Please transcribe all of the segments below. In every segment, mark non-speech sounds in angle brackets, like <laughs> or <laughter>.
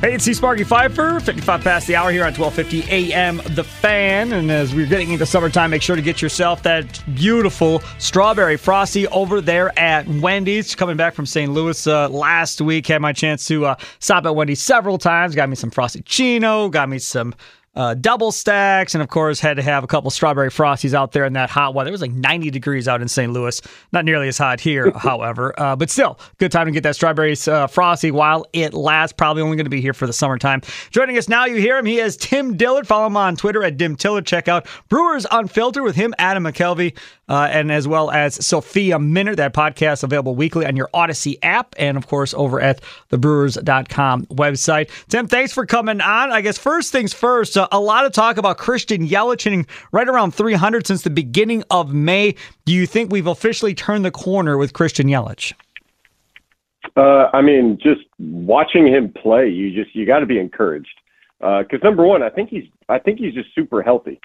Hey, it's C. Sparky Fifer, 55 past the hour here on 1250 AM The Fan. And as we're getting into summertime, make sure to get yourself that beautiful strawberry frosty over there at Wendy's. Coming back from St. Louis uh, last week, had my chance to uh, stop at Wendy's several times. Got me some frosty chino, got me some uh, double stacks, and of course, had to have a couple strawberry frosties out there in that hot weather. It was like 90 degrees out in St. Louis. Not nearly as hot here, <laughs> however, uh, but still, good time to get that strawberry uh, frosty while it lasts. Probably only going to be here for the summertime. Joining us now, you hear him. He is Tim Dillard. Follow him on Twitter at Dim Tillard. Check out Brewers Unfiltered with him, Adam McCalvy, uh, and as well as Sophia Minnaert. That podcast available weekly on your Audacy app, and of course over at the Brewers.com website. Tim, thanks for coming on. I guess first things first. Uh, a lot of talk about Christian Yelich right around 300 since the beginning of May. Do you think we've officially turned the corner with Christian Yelich? Uh, I mean, just watching him play, you just you got to be encouraged. Because uh, number one, I think he's I think he's just super healthy.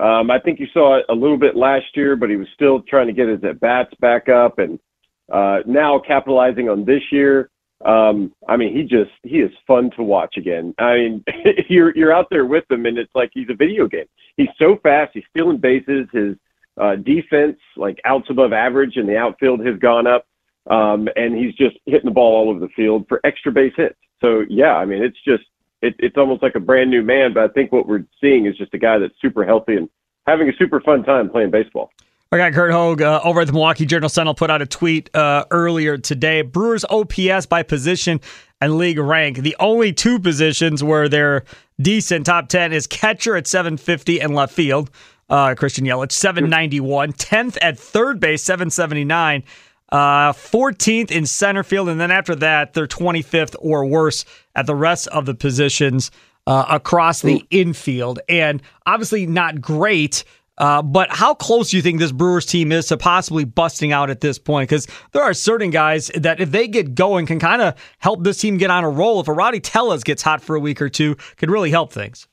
Um, I think you saw it a little bit last year, but he was still trying to get his at bats back up, and uh, now capitalizing on this year. Um, I mean, he just he is fun to watch again. I mean, <laughs> you're you're out there with him, and it's like he's a video game. He's so fast. He's stealing bases. His uh, defense, like outs above average, in the outfield has gone up, um, and he's just hitting the ball all over the field for extra base hits. So yeah, I mean, it's just it, it's almost like a brand new man. But I think what we're seeing is just a guy that's super healthy and having a super fun time playing baseball. I got Curt Hogg uh, over at the Milwaukee Journal Sentinel put out a tweet uh, earlier today. Brewers OPS by position and league rank. The only two positions where they're decent top 10 is catcher at 750 and left field. Uh, Christian Yelich, 791. 10th at third base, 779. Uh, 14th in center field. And then after that, they're 25th or worse at the rest of the positions uh, across the Ooh. infield. And obviously not great uh, but how close do you think this Brewers team is to possibly busting out at this point? Because there are certain guys that, if they get going, can kind of help this team get on a roll. If a Rowdy Tellez gets hot for a week or two, could really help things.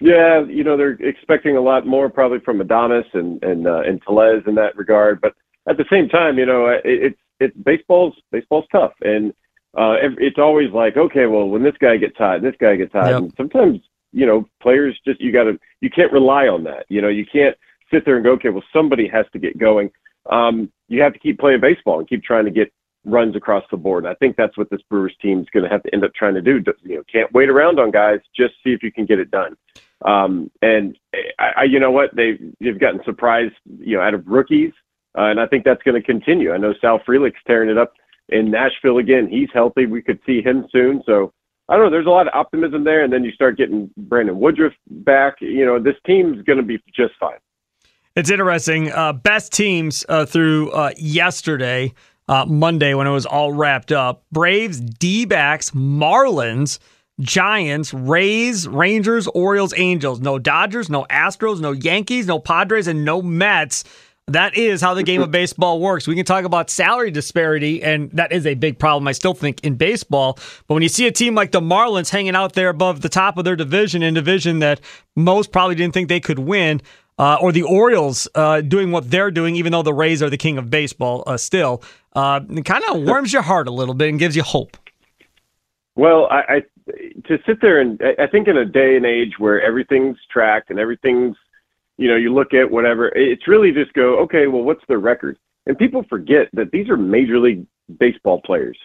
Yeah, you know they're expecting a lot more probably from Adames and and uh, and Tellez in that regard. But at the same time, you know, it, it's it's baseball's baseball's tough, and uh, it's always like, okay, well, when this guy gets hot, this guy gets hot, yep. and sometimes you know, players just you got to you can't rely on that. You know, you can't sit there and go, okay, well, somebody has to get going. Um, you have to keep playing baseball and keep trying to get runs across the board. And I think that's what this Brewers team is going to have to end up trying to do. You know, can't wait around on guys. Just see if you can get it done. Um, and I, I, you know what, they they've gotten surprised, you know, out of rookies, uh, and I think that's going to continue. I know Sal Frelick's tearing it up in Nashville again. He's healthy. We could see him soon. So I don't know. There's a lot of optimism there, and then you start getting Brandon Woodruff back. You know, this team's going to be just fine. It's interesting. Uh, best teams uh, through uh, yesterday, uh, Monday, when it was all wrapped up Braves, D backs, Marlins, Giants, Rays, Rangers, Orioles, Angels. No Dodgers, no Astros, no Yankees, no Padres, and no Mets. That is how the game of baseball works. We can talk about salary disparity, and that is a big problem, I still think, in baseball. But when you see a team like the Marlins hanging out there above the top of their division, in division that most probably didn't think they could win, uh, or the Orioles uh, doing what they're doing, even though the Rays are the king of baseball uh, still, uh, it kind of warms your heart a little bit and gives you hope. Well, I, I to sit there and I think in a day and age where everything's tracked and everything's you know, you look at whatever. It's really just go, okay, well, what's the record? And people forget that these are major league baseball players.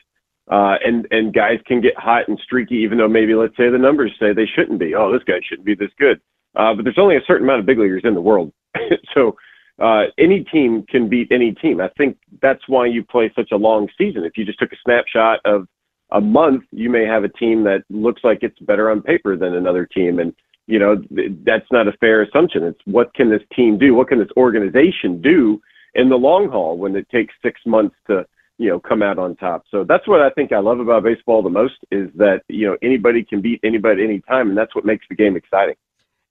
Uh, and and guys can get hot and streaky, even though maybe let's say the numbers say they shouldn't be. Oh, this guy shouldn't be this good. Uh, but there's only a certain amount of big leaguers in the world, <laughs> so uh, any team can beat any team. I think that's why you play such a long season. If you just took a snapshot of a month, you may have a team that looks like it's better on paper than another team, and you know that's not a fair assumption. It's what can this team do? What can this organization do in the long haul when it takes six months to you know come out on top. So that's what I think I love about baseball the most is that you know anybody can beat anybody anytime, and that's what makes the game exciting.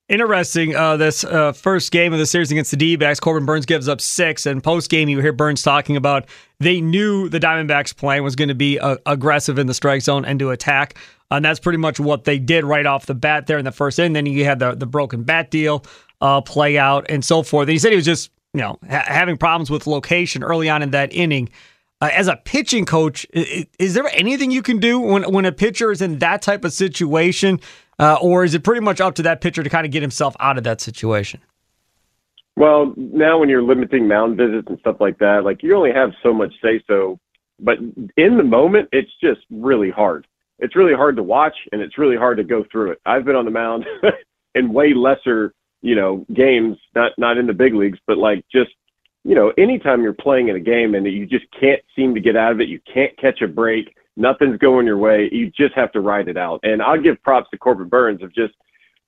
Interesting. Uh, this uh, first game of the series against the D-backs, Corbin Burnes gives up six, and post game you hear Burnes talking about they knew the Diamondbacks' plan was going to be uh, aggressive in the strike zone and to attack, and that's pretty much what they did right off the bat there in the first inning. Then you had the the broken bat deal uh, play out and so forth. And he said he was just you know ha- having problems with location early on in that inning. Uh, as a pitching coach, is, is there anything you can do when when a pitcher is in that type of situation? Uh, or is it pretty much up to that pitcher to kind of get himself out of that situation? Well, now when you're limiting mound visits and stuff like that, like you only have so much say so. But in the moment, it's just really hard. It's really hard to watch and it's really hard to go through it. I've been on the mound <laughs> in way lesser, you know, games, not not in the big leagues, but like just, you know, anytime you're playing in a game and you just can't seem to get out of it, you can't catch a break nothing's going your way. You just have to ride it out. And I'll give props to Corbin Burnes of just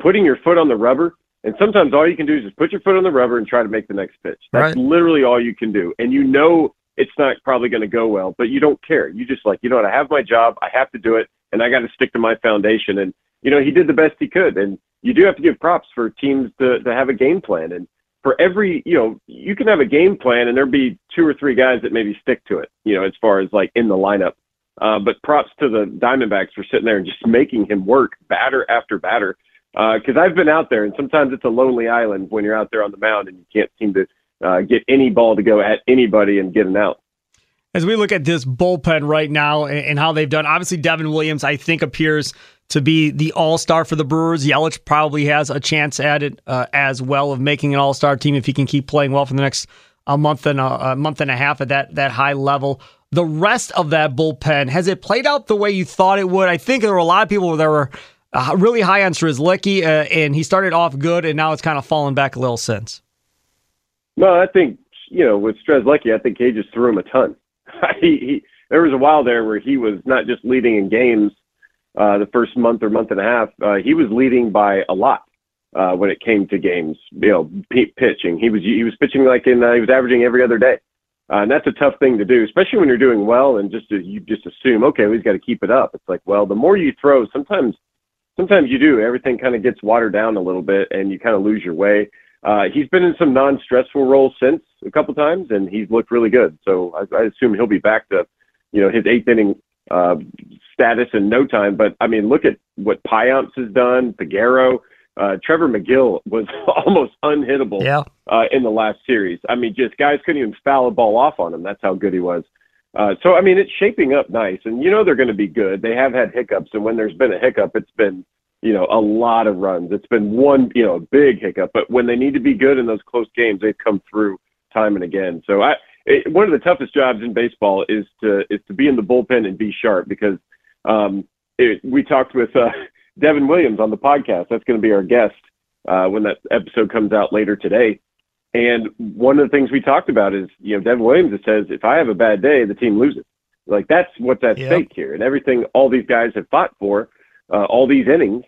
putting your foot on the rubber. And sometimes all you can do is just put your foot on the rubber and try to make the next pitch. That's right. literally all you can do. And you know it's not probably going to go well, but you don't care. You just like, you know what, I have my job, I have to do it, and I got to stick to my foundation. And, you know, he did the best he could. And you do have to give props for teams to, to have a game plan. And for every, you know, you can have a game plan and there'll be two or three guys that maybe stick to it, you know, as far as like in the lineup. Uh, but props to the Diamondbacks for sitting there and just making him work batter after batter. Because uh, I've been out there, and sometimes it's a lonely island when you're out there on the mound and you can't seem to uh, get any ball to go at anybody and get an out. As we look at this bullpen right now and how they've done, obviously Devin Williams, I think, appears to be the all star for the Brewers. Yelich probably has a chance at it uh, as well of making an all star team if he can keep playing well for the next a month and a, a month and a half at that that high level the rest of that bullpen, has it played out the way you thought it would? I think there were a lot of people that were uh, really high on Strzelecki, uh, and he started off good, and now it's kind of fallen back a little since. No, I think you know with Strzelecki, I think he just threw him a ton. <laughs> he, he, there was a while there where he was not just leading in games uh, the first month or month and a half. Uh, he was leading by a lot uh, when it came to games. You know, p- pitching. He was he was pitching like in uh, he was averaging every other day. Uh, and that's a tough thing to do, especially when you're doing well and just you just assume, okay, we've got to keep it up. It's like, well, the more you throw, sometimes, sometimes you do. Everything kind of gets watered down a little bit, and you kind of lose your way. Uh, he's been in some non-stressful roles since a couple times, and he's looked really good. So I, I assume he'll be back to, you know, his eighth inning uh, status in no time. But I mean, look at what Payamps has done, Peguero uh, Trevor Megill was <laughs> almost unhittable yeah. uh, in the last series. I mean, just guys couldn't even foul a ball off on him. That's how good he was. Uh, so, I mean, it's shaping up nice, and you know they're going to be good. They have had hiccups, and when there's been a hiccup, it's been you know a lot of runs. It's been one you know big hiccup, but when they need to be good in those close games, they've come through time and again. So, I it, one of the toughest jobs in baseball is to is to be in the bullpen and be sharp because um, it, we talked with. Uh, Devin Williams on the podcast. That's going to be our guest uh, when that episode comes out later today. And one of the things we talked about is, you know, Devin Williams it says, if I have a bad day, the team loses. Like that's what's at yep. stake here, and everything all these guys have fought for, uh, all these innings,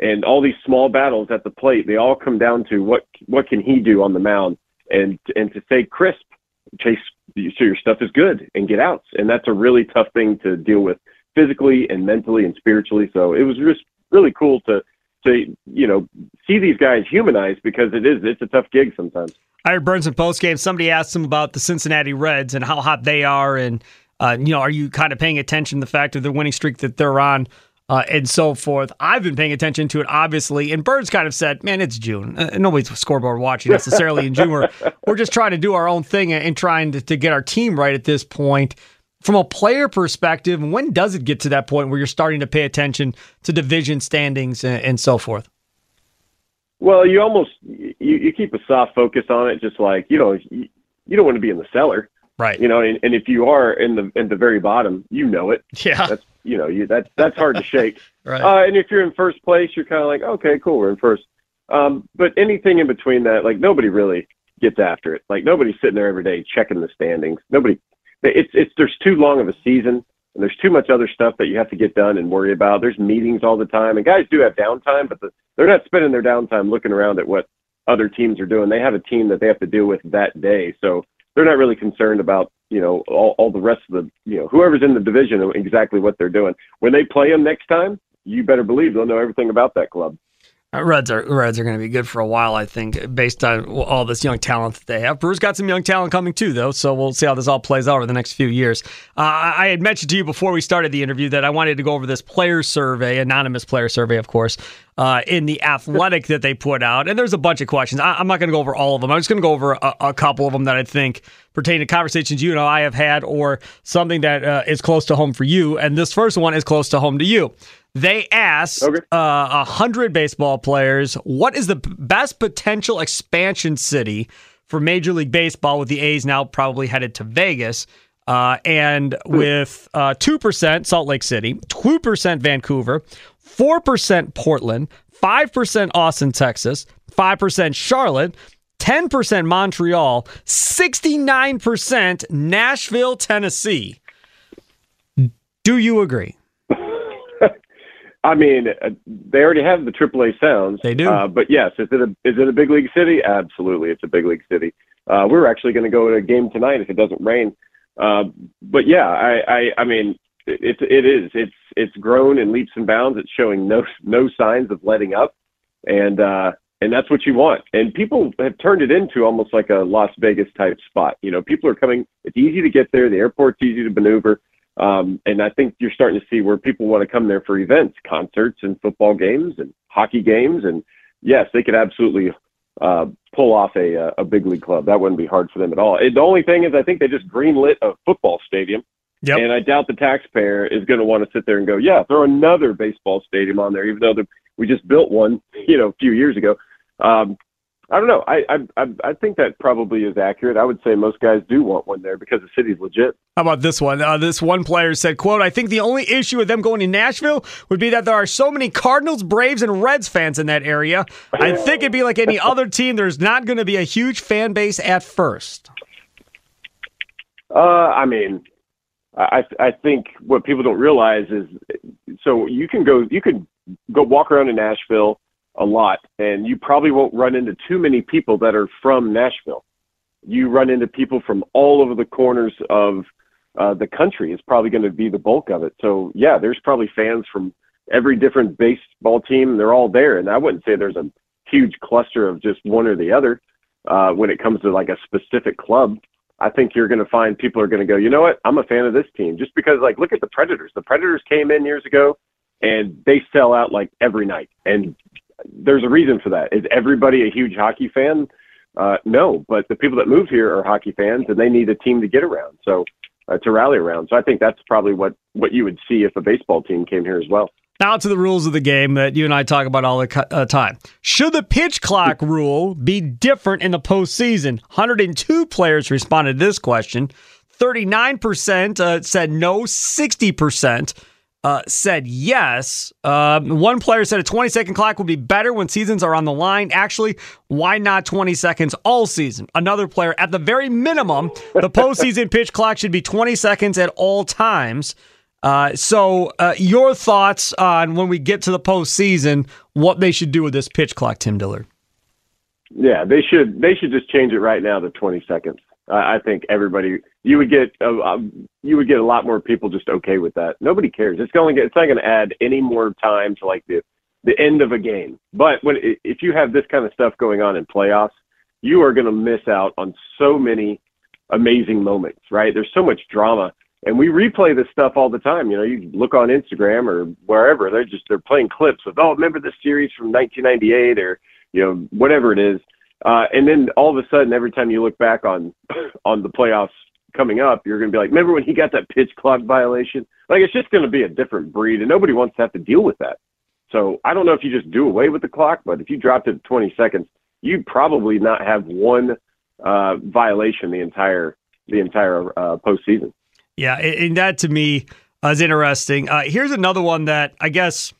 and all these small battles at the plate. They all come down to what what can he do on the mound, and and to stay crisp, chase so your stuff is good and get outs, and that's a really tough thing to deal with physically and mentally and spiritually. So it was just really cool to to you know see these guys humanized because it is it's a tough gig sometimes. I heard Burnes in post game. Somebody asked him about the Cincinnati Reds and how hot they are, and uh, you know, are you kind of paying attention to the fact of the winning streak that they're on? Uh, and so forth. I've been paying attention to it, obviously. And Burnes kind of said, "Man, it's June. Uh, nobody's scoreboard watching necessarily in June. We're we're just trying to do our own thing and, and trying to, to get our team right at this point." From a player perspective, when does it get to that point where you're starting to pay attention to division standings and, and so forth? Well, you almost you, you keep a soft focus on it, just like you know you, you don't want to be in the cellar. Right. You know, and, and if you are in the in the very bottom, you know it. Yeah. That's you know you that's that's hard to shake. <laughs> Right. Uh, and if you're in first place, you're kind of like, okay, cool, we're in first. Um, but anything in between that, like nobody really gets after it. Like nobody's sitting there every day checking the standings. Nobody. It's it's there's too long of a season and there's too much other stuff that you have to get done and worry about. There's meetings all the time, and guys do have downtime, but the, they're not spending their downtime looking around at what other teams are doing. They have a team that they have to deal with that day, so they're not really concerned about you know all, all the rest of the you know whoever's in the division exactly what they're doing. When they play them next time, you better believe they'll know everything about that club. Uh, Reds are Reds are going to be good for a while, I think, based on all this young talent that they have. Brewers got some young talent coming too, though, so we'll see how this all plays out over the next few years. Uh, I had mentioned to you before we started the interview that I wanted to go over this player survey, anonymous player survey, of course, uh, in the Athletic that they put out, and there's a bunch of questions. I, am not going to go over all of them. I'm just going to go over a, a, couple of them that I think pertain to conversations you and I have had, or something that uh, is close to home for you. And this first one is close to home to you. They asked Okay. uh, a hundred baseball players, "What is the best potential expansion city for Major League Baseball?" With the A's now probably headed to Vegas, uh, and with uh, two percent Salt Lake City, two percent Vancouver, four percent Portland, five percent Austin, Texas, five percent Charlotte. 10% Montreal, 69% Nashville, Tennessee. Do you agree? <laughs> I mean, uh, they already have the AAA sounds. They do. Uh, but yes, is it a is it a big league city? Absolutely, it's a big league city. Uh, we're actually going to go to a game tonight if it doesn't rain. Uh, but yeah, I, I I mean, it it is it's it's grown in leaps and bounds. It's showing no no signs of letting up, and uh, and that's what you want. And people have turned it into almost like a Las Vegas type spot. You know, people are coming. It's easy to get there. The airport's easy to maneuver. Um, and I think you're starting to see where people want to come there for events, concerts, and football games, and hockey games. And yes, they could absolutely uh, pull off a uh, a big league club. That wouldn't be hard for them at all. And the only thing is, I think they just greenlit a football stadium, Yep. and I doubt the taxpayer is going to want to sit there and go, yeah, throw another baseball stadium on there, even though the, we just built one, <laughs> you know, a few years ago. Um, I don't know. I, I I think that probably is accurate. I would say most guys do want one there because the city's legit. How about this one? Uh, this one player said, "quote I think the only issue with them going to Nashville would be that there are so many Cardinals, Braves, and Reds fans in that area. I <laughs> think it'd be like any other team. There's not going to be a huge fan base at first. Uh, I mean, I I think what people don't realize is, so you can go you can go walk around in Nashville a lot, and you probably won't run into too many people that are from Nashville. You run into people from all over the corners of uh, the country. Is probably going to be the bulk of it. So yeah, there's probably fans from every different baseball team. They're all there, and I wouldn't say there's a huge cluster of just one or the other uh, when it comes to like a specific club. I think you're going to find people are going to go, you know what? I'm a fan of this team just because, like, look at the Predators. The Predators came in years ago and they sell out like every night. And there's a reason for that. Is everybody a huge hockey fan? Uh, no, but the people that move here are hockey fans and they need a team to get around. So, uh, to rally around. So I think that's probably what, what you would see if a baseball team came here as well. Now to the rules of the game that you and I talk about all the uh, time. Should the pitch clock rule be different in the postseason? 102 players responded to this question. 39% uh, said no. 60% uh, said yes. Um, one player said a 20 second clock would be better when seasons are on the line. Actually, why not 20 seconds all season? Another player, at the very minimum, the <laughs> postseason pitch clock should be 20 seconds at all times. Uh, so, uh, your thoughts on when we get to the postseason, what they should do with this pitch clock, Tim Dillard? Yeah, they should they should just change it right now to 20 seconds. I think everybody you would get uh, um, you would get a lot more people just okay with that. Nobody cares. It's going to it's not going to add any more time to like the the end of a game. But when if you have this kind of stuff going on in playoffs, you are going to miss out on so many amazing moments. Right? There's so much drama, and we replay this stuff all the time. You know, you look on Instagram or wherever they're just they're playing clips of oh remember this series from 1998 or you know whatever it is. Uh, and then all of a sudden, every time you look back on <clears throat> on the playoffs coming up, you're going to be like, remember when he got that pitch clock violation? Like it's just going to be a different breed, and nobody wants to have to deal with that. So I don't know if you just do away with the clock, but if you dropped it to 20 seconds, you'd probably not have one uh, violation the entire the entire uh, postseason. Yeah, and that to me is interesting. Uh, here's another one that I guess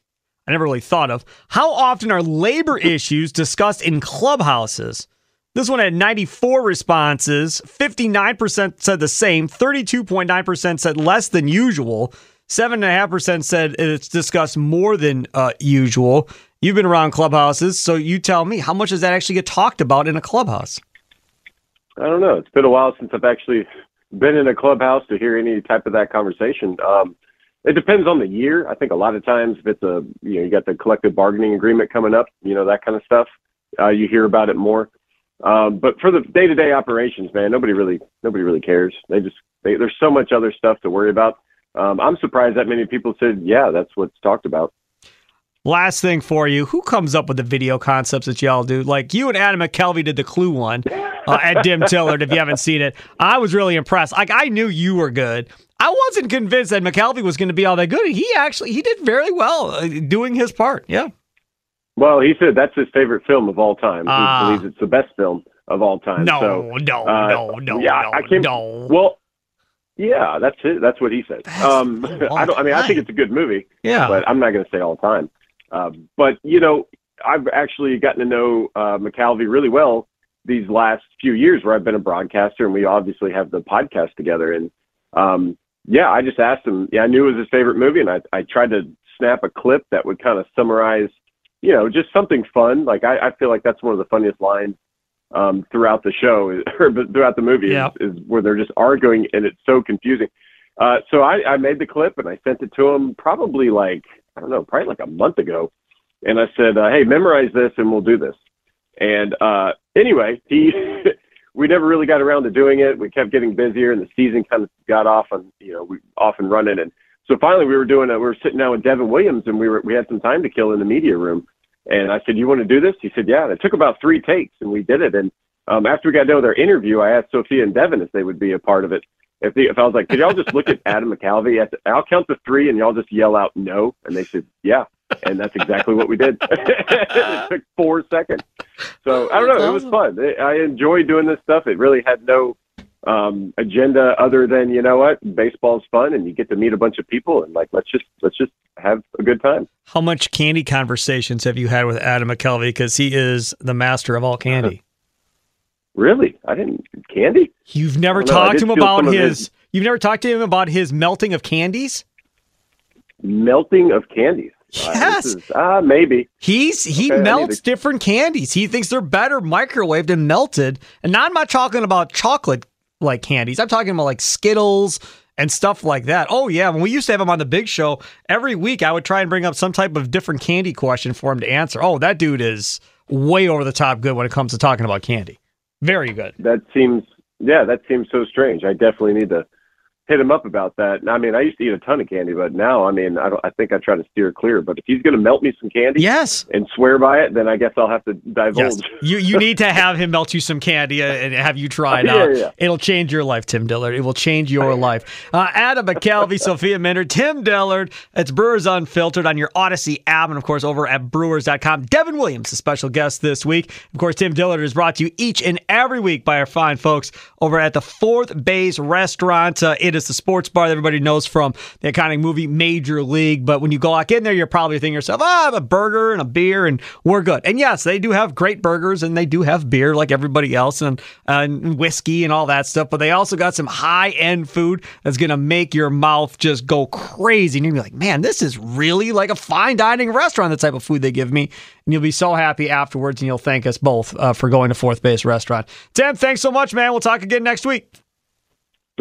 I never really thought of. How often are labor issues discussed in clubhouses? This one had 94 responses. 59% said the same. 32.9% said less than usual. 7.5% said it's discussed more than uh, usual. You've been around clubhouses, so you tell me, how much does that actually get talked about in a clubhouse? I don't know. It's been a while since I've actually been in a clubhouse to hear any type of that conversation. Um, it depends on the year. I think a lot of times if it's a you know you got the collective bargaining agreement coming up, you know that kind of stuff, uh, you hear about it more. Um, but for the day to day operations, man, nobody really nobody really cares. They just they, there's so much other stuff to worry about. Um, I'm surprised that many people said, yeah, that's what's talked about. Last thing for you, who comes up with the video concepts that y'all do? Like you and Adam McCalvy did the Clue one uh, at Dim Tillard. If you haven't seen it, I was really impressed. Like I knew you were good. I wasn't convinced that McCalvy was going to be all that good. He actually he did very well uh, doing his part. Yeah. Well, he said that's his favorite film of all time. Uh, he ah. believes it's the best film of all time. No, so, no, uh, no, no, yeah, no, I came, no. Well, yeah, that's it. That's what he said. Um, <laughs> I don't. I mean, I think it's a good movie. Yeah, but I'm not going to say all the time. Uh, but you know, I've actually gotten to know uh, McCalvy really well these last few years, where I've been a broadcaster, and we obviously have the podcast together. And um, yeah, I just asked him. Yeah, I knew it was his favorite movie, and I I tried to snap a clip that would kind of summarize you know, just something fun. Like I, I feel like that's one of the funniest lines um, throughout the show <laughs> or throughout the movie yeah. is, is, where they're just arguing and it's so confusing. Uh, so I, I made the clip and I sent it to him probably like I don't know, probably like a month ago, and I said, uh, "Hey, memorize this and we'll do this." And uh, anyway, he <laughs> we never really got around to doing it. We kept getting busier, and the season kind of got off and you know we off and running. And so finally, we were doing it. We were sitting down with Devin Williams, and we were we had some time to kill in the media room. And I said, "You want to do this?" He said, "Yeah." And it took about three takes, and we did it. And um, after we got done with our interview, I asked Sophia and Devin if they would be a part of it. If, the, if I was like, "Could y'all just look at Adam McCalvy?" At the, I'll count to three, and y'all just yell out "No," and they said, "Yeah." And that's exactly what we did. <laughs> it <laughs> took four seconds. So I don't know. It was fun. I enjoy doing this stuff. It really had no um, agenda other than you know what baseball's fun and you get to meet a bunch of people and like let's just let's just have a good time. How much candy conversations have you had with Adam McCalvy? because he is the master of all candy? <laughs> really, I didn't candy. You've never talked to him about his, his. You've never talked to him about his melting of candies. Melting of candies. Yes, ah, uh, maybe he's he okay, melts to... different candies. He thinks they're better microwaved and melted. And now I'm not talking about chocolate like candies. I'm talking about like Skittles and stuff like that. Oh yeah, when we used to have him on the big show, every week I would try and bring up some type of different candy question for him to answer. Oh, that dude is way over the top good when it comes to talking about candy. Very good. That seems yeah, that seems so strange. I definitely need to hit him up about that. I mean, I used to eat a ton of candy, but now, I mean, I don't. I think I try to steer clear. But if he's going to melt me some candy, yes, and swear by it, then I guess I'll have to divulge. Yes. You you need to <laughs> have him melt you some candy uh, and have you try it out. Yeah, yeah. It'll change your life, Tim Dillard. It will change your life. Uh, Adam McCalvy, <laughs> Sophia Minnaert, Tim Dillard. It's Brewers Unfiltered on your Audacy app, and of course over at Brewers.com. Devin Williams, a special guest this week. Of course, Tim Dillard is brought to you each and every week by our fine folks over at the Fourth Base Restaurant. Uh, it is the sports bar that everybody knows from the iconic movie Major League. But when you go in there, you're probably thinking yourself, ah, I have a burger and a beer and we're good. And yes, they do have great burgers and they do have beer like everybody else and, and whiskey and all that stuff. But they also got some high end food that's going to make your mouth just go crazy. And you'll be like, man, this is really like a fine dining restaurant, the type of food they give me. And you'll be so happy afterwards and you'll thank us both uh, for going to Fourth Base Restaurant. Tim, thanks so much, man. We'll talk again next week.